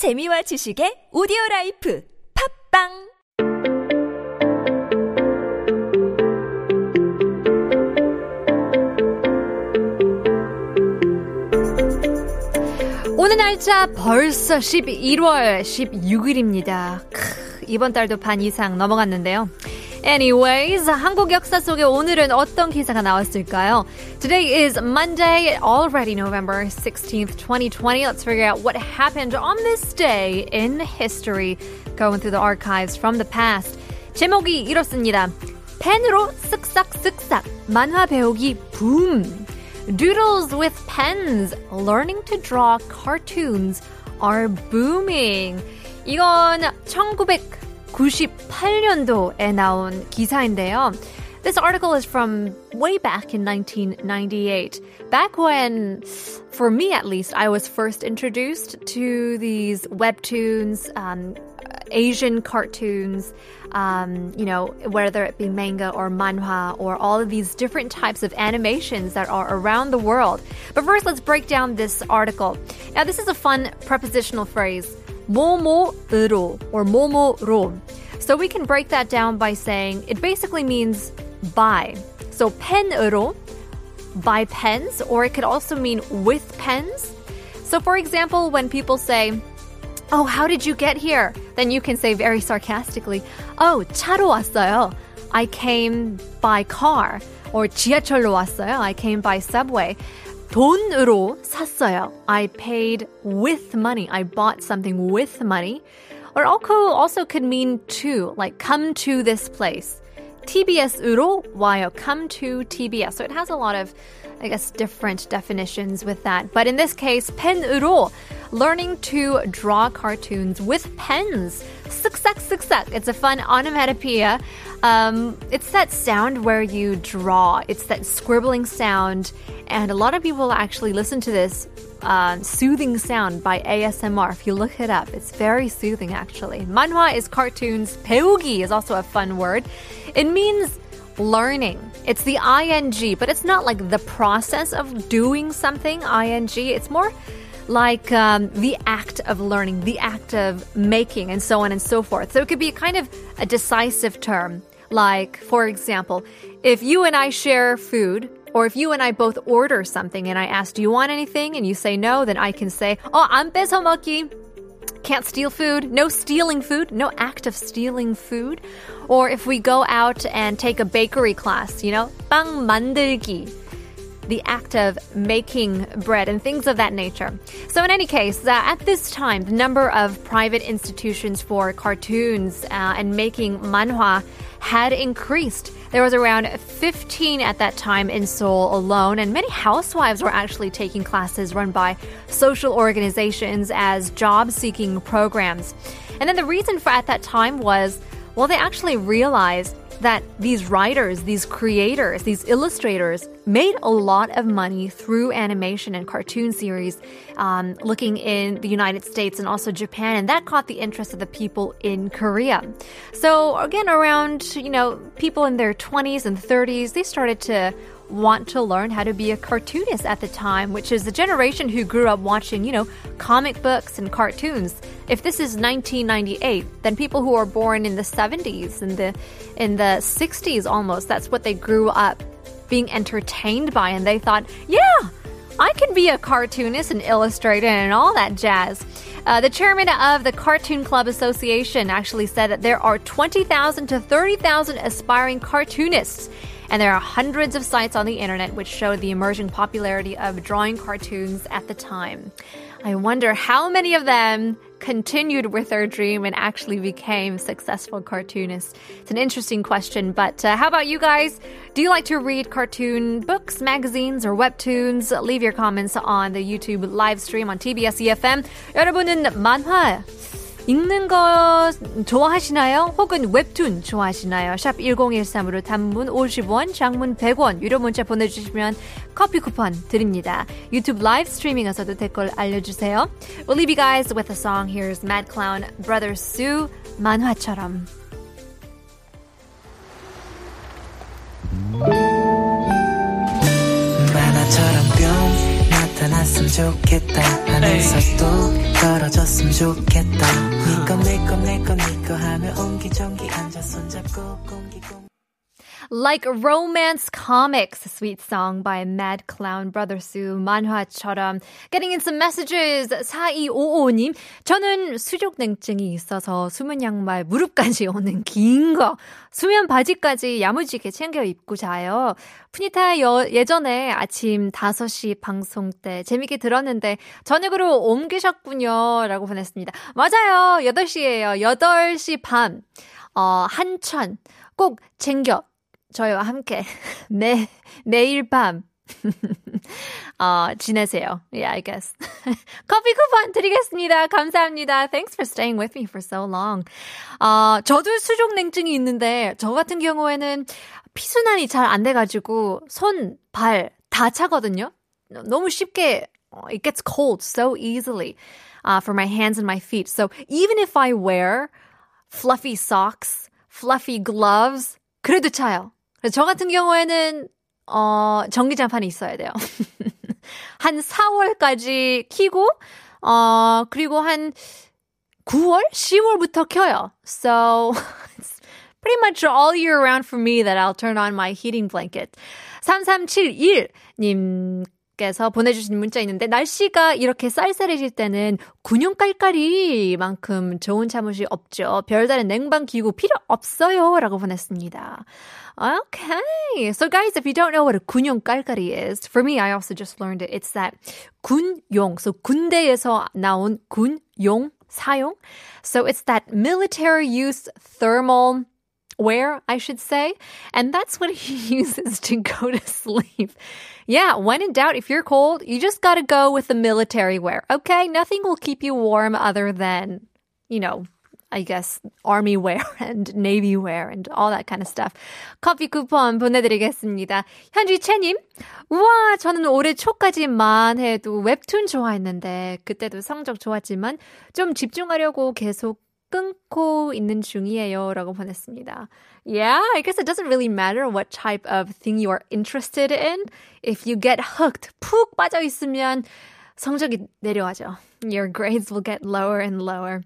재미와 지식의 오디오 라이프 팝빵 오늘 날짜 벌써 11월 16일입니다. 이번 달도 반 이상 넘어갔는데요. Anyways, 한국 역사 속에 오늘은 어떤 기사가 나왔을까요? Today is Monday, already November 16th, 2020. Let's figure out what happened on this day in history, going through the archives from the past. 제목이 이렇습니다. 펜으로 쓱싹쓱싹 만화 배우기 붐. Doodles with pens, learning to draw cartoons are booming. 이건 1998년도에 나온 기사인데요. This article is from way back in 1998. Back when, for me at least, I was first introduced to these webtoons, um, Asian cartoons, um, you know, whether it be manga or manhwa or all of these different types of animations that are around the world. But first, let's break down this article. Now, this is a fun prepositional phrase, 뭐뭐으로 or 뭐뭐로. So we can break that down by saying it basically means by. So 펜으로, by pens, or it could also mean with pens. So for example, when people say, Oh, how did you get here? Then you can say very sarcastically, Oh, 차로 왔어요. I came by car. Or 지하철로 왔어요. I came by subway. 돈으로 샀어요. I paid with money. I bought something with money. Or also, also could mean to, like come to this place. TBS으로 와요. Come to TBS. So it has a lot of, I guess, different definitions with that. But in this case, 펜으로, learning to draw cartoons with pens. Suksak suksak. It's a fun onomatopoeia. Um, it's that sound where you draw. It's that scribbling sound, and a lot of people actually listen to this uh, soothing sound by ASMR. If you look it up, it's very soothing actually. Manhwa is cartoons. Peugi is also a fun word. It means learning. It's the ing, but it's not like the process of doing something, ing. It's more like um, the act of learning, the act of making, and so on and so forth. So it could be kind of a decisive term. Like, for example, if you and I share food, or if you and I both order something and I ask, do you want anything? And you say no, then I can say, oh, 안 뺏어 먹기. Can't steal food. No stealing food. No act of stealing food. Or if we go out and take a bakery class, you know, 빵 만들기 the act of making bread and things of that nature. So, in any case, uh, at this time, the number of private institutions for cartoons uh, and making manhwa had increased. There was around 15 at that time in Seoul alone, and many housewives were actually taking classes run by social organizations as job seeking programs. And then the reason for at that time was well, they actually realized that these writers, these creators, these illustrators made a lot of money through animation and cartoon series, um, looking in the United States and also Japan, and that caught the interest of the people in Korea. So again, around you know people in their 20s and 30s, they started to want to learn how to be a cartoonist at the time, which is the generation who grew up watching, you know, comic books and cartoons. If this is 1998, then people who are born in the 70s and the in the 60s almost, that's what they grew up being entertained by and they thought, "Yeah, I can be a cartoonist and illustrator and all that jazz." Uh, the chairman of the Cartoon Club Association actually said that there are 20,000 to 30,000 aspiring cartoonists and there are hundreds of sites on the internet which show the emerging popularity of drawing cartoons at the time. I wonder how many of them continued with their dream and actually became successful cartoonists. It's an interesting question, but uh, how about you guys? Do you like to read cartoon books, magazines, or webtoons? Leave your comments on the YouTube live stream on TBS EFM. 여러분은 만화 읽는 거 좋아하시나요? 혹은 웹툰 좋아하시나요? 샵 1013으로 단문 50원, 장문 100원, 유료 문자 보내주시면 커피 쿠폰 드립니다. 유튜브 라이브 스트리밍에서도 댓글 알려주세요. We'll leave you guys with a song. Here's Mad Clown, Brother Sue, 만화처럼. 좋겠다. 하면서 또 떨어졌으면 좋겠다. 니꺼 내꺼 내꺼내꺼 하며 옹기종기 앉아 손잡고 Like romance comics, sweet song by Mad Clown Brother Sue 만화처럼 getting in some messages 4255님 저는 수족냉증이 있어서 수면 양말 무릎까지 오는 긴 거 수면 바지까지 야무지게 챙겨 입고 자요. 푸니타 여, 예전에 아침 5시 방송 때 재밌게 들었는데 저녁으로 옮기셨군요 라고 보냈습니다. 맞아요. 8시예요. 8시 반. 어, 한천. 꼭 챙겨 저희와 함께 매, 매일 밤 어, 지내세요. Yeah, I guess. 커피 쿠폰 드리겠습니다. 감사합니다. Thanks for staying with me for so long. 어, 저도 수족 냉증이 있는데 저 같은 경우에는 피순환이 잘 안 돼가지고 손, 발 다 차거든요. 너무 쉽게 it gets cold so easily uh, for my hands and my feet. So even if I wear fluffy socks, fluffy gloves, 그래도 차요. 저 같은 경우에는 어, 전기장판이 있어야 돼요. 한 4월까지 키고 어, 그리고 한 9월, 10월부터 켜요. So it's pretty much all year round for me that I'll turn on my heating blanket. 3371님 께서 보내주신 문자 있는데 날씨가 이렇게 쌀쌀해질 때는 군용 깔깔이만큼 좋은 잠옷이 없죠. 별다른 냉방 기구 필요 없어요라고 보냈습니다. Okay, so guys, if you don't know what a 군용 깔깔이 is, for me, I also just learned it. It's that 군용, so 군대에서 나온 군용 사용. So it's that military use thermal wear, I should say. And that's what he uses to go to sleep. Yeah, when in doubt, if you're cold, you just gotta go with the military wear. Okay, nothing will keep you warm other than, you know, I guess army wear and navy wear and all that kind of stuff. 커피 쿠폰 보내드리겠습니다. 현지채님, 우와, 저는 올해 초까지만 해도 웹툰 좋아했는데 그때도 성적 좋았지만 좀 집중하려고 계속 끊고 있는 중이에요. 라고 보냈습니다. Yeah, I guess it doesn't really matter what type of thing you are interested in. If you get hooked, 푹 빠져 있으면 성적이 내려가죠. Your grades will get lower and lower.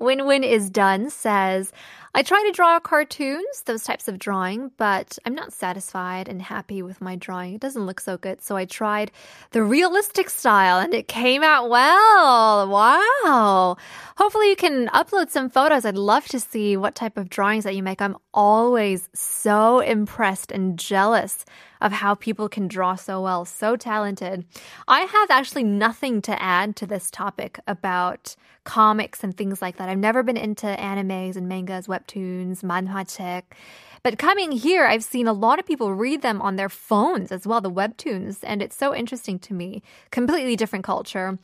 Win Win is done says, I try to draw cartoons, those types of drawing, but I'm not satisfied and happy with my drawing. It doesn't look so good. So I tried the realistic style and it came out well. Wow. Hopefully you can upload some photos. I'd love to see what type of drawings that you make. I'm always so impressed and jealous of how people can draw so well, so talented. I have actually nothing to add to this topic about comics and things like that. I've never been into animes and mangas, webtoons, manhwa But coming here, I've seen a lot of people read them on their phones as well, the webtoons, and it's so interesting to me. Completely different culture.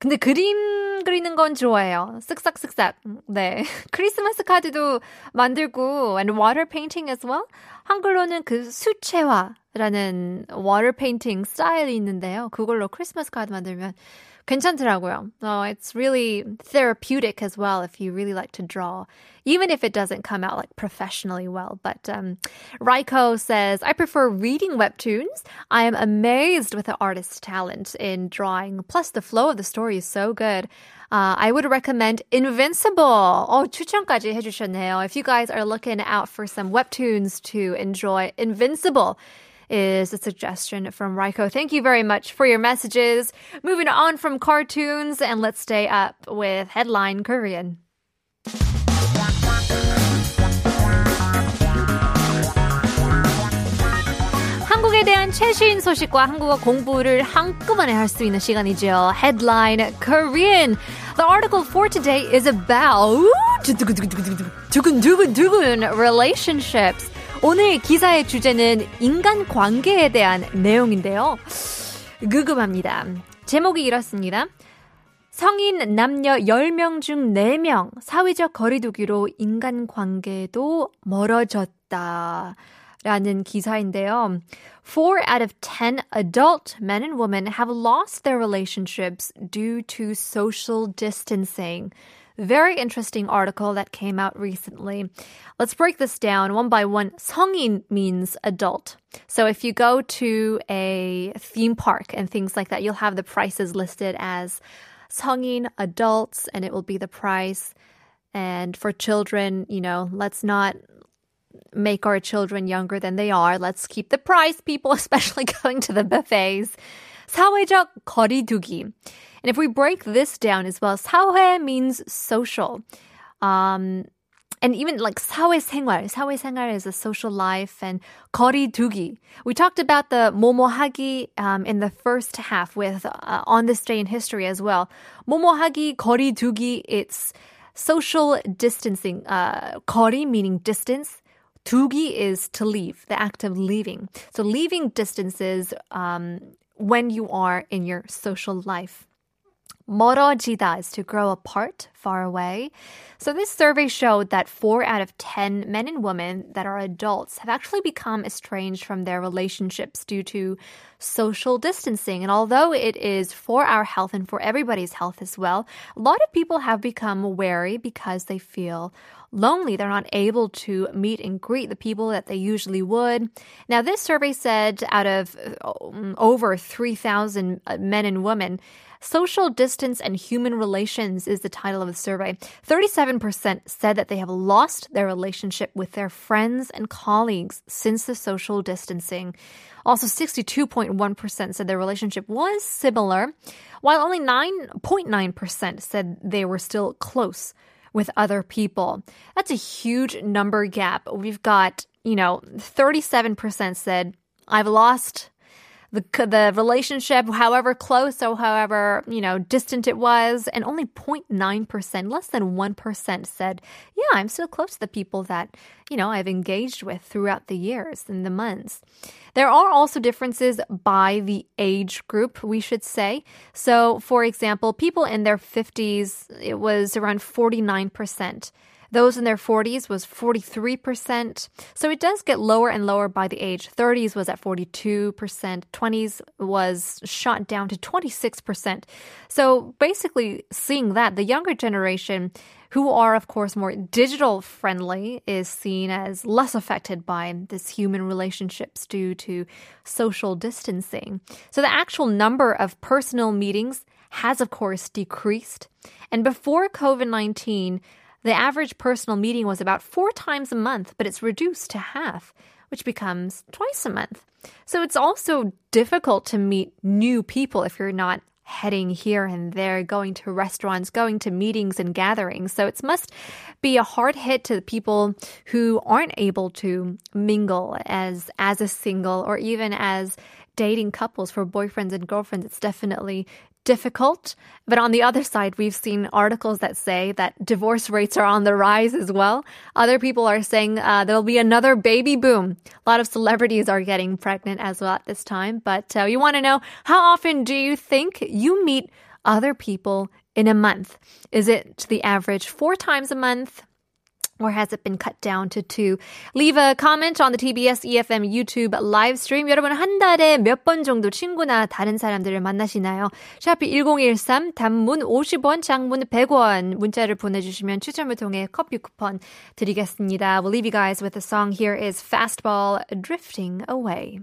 근데 그림 그리는 건 좋아해요. 쓱싹쓱싹. 네. 크리스마스 카드도 만들고 and water painting as well. 한글로는 그 수채화라는 water painting 스타일이 있는데요. 그걸로 크리스마스 카드 만들면 괜찮더라고요. Oh, it's really therapeutic as well if you really like to draw, even if it doesn't come out like professionally well. But um, Raiko says, I prefer reading webtoons. I am amazed with the artist's talent in drawing. Plus, the flow of the story is so good. Uh, I would recommend Invincible. Oh, 추천까지 해주셨네요. If you guys are looking out for some webtoons to enjoy, Invincible is a suggestion from Raiko. Thank you very much for your messages. Moving on from cartoons, and let's stay up with headline Korean. 한국에 대한 최신 소식과 한국어 공부를 한꺼번에 할 수 있는 시간이죠. Headline Korean. The article for today is about 두근두근두근 relationships. 오늘 기사의 주제는 인간 관계에 대한 내용인데요. 궁금합니다. 제목이 이렇습니다. 성인 남녀 10명 중 4명 사회적 거리두기로 인간 관계도 멀어졌다. 라는 기사인데요. Four out of 10 adult men and women have lost their relationships due to social distancing. Very interesting article that came out recently. Let's break this down one by one. 성인 means adult. So if you go to a theme park and things like that, you'll have the prices listed as 성인 adults and it will be the price. And for children, you know, let's not make our children younger than they are. Let's keep the price, people, especially going to the buffets. 사회적 거리두기. And if we break this down as well, 사회 means social. Um, and even like 사회생활, 사회생활 is a social life, and 거리두기. We talked about the 모모하기 um, in the first half with uh, on this day in history as well. 모모하기, 거리두기, it's social distancing. Uh, 거리 meaning distance. 두기 is to leave, the act of leaving. So leaving distances um, when you are in your social life. 멀어지다 is to grow apart, far away. So this survey showed that 4 out of 10 men and women that are adults have actually become estranged from their relationships due to social distancing. And although it is for our health and for everybody's health as well, a lot of people have become wary because they feel lonely. They're not able to meet and greet the people that they usually would. Now, this survey said out of um, over 3,000 men and women, Social distance and human relations is the title of the survey. 37% said that they have lost their relationship with their friends and colleagues since the social distancing. Also, 62.1% said their relationship was similar, while only 9.9% said they were still close with other people. That's a huge number gap. We've got, you know, 37% said, I've lost the the relationship, however close or however you know distant it was, and only 0.9 percent, less than one percent, said, "Yeah, I'm still close to the people that you know I've engaged with throughout the years and the months." There are also differences by the age group, we should say. So, for example, people in their 50s, it was around 49 percent. Those in their 40s was 43%. So it does get lower and lower by the age. 30s was at 42%, 20s was shot down to 26%. So basically, seeing that, the younger generation, who are, of course, more digital friendly, is seen as less affected by this human relationships due to social distancing. So the actual number of personal meetings has, of course, decreased. And before COVID 19, the average personal meeting was about four times a month, but it's reduced to half, which becomes twice a month. So it's also difficult to meet new people if you're not heading here and there, going to restaurants, going to meetings and gatherings. So it must be a hard hit to the people who aren't able to mingle as as a single or even as dating couples for boyfriends and girlfriends. It's definitely difficult. But on the other side, we've seen articles that say that divorce rates are on the rise as well. Other people are saying uh, there'll be another baby boom. A lot of celebrities are getting pregnant as well at this time. But uh, you want to know how often do you think you meet other people in a month? Is it the average four times a month? Or has it been cut down to two? Leave a comment on the TBS EFM YouTube live stream. 여러분 한 달에 몇 번 정도 친구나 다른 사람들을 만나시나요? 샤피 1013 단문 50원, 장문 100원 문자를 보내주시면 추첨을 통해 커피 쿠폰 드리겠습니다. We'll leave you guys with a song here is Fastball Drifting Away.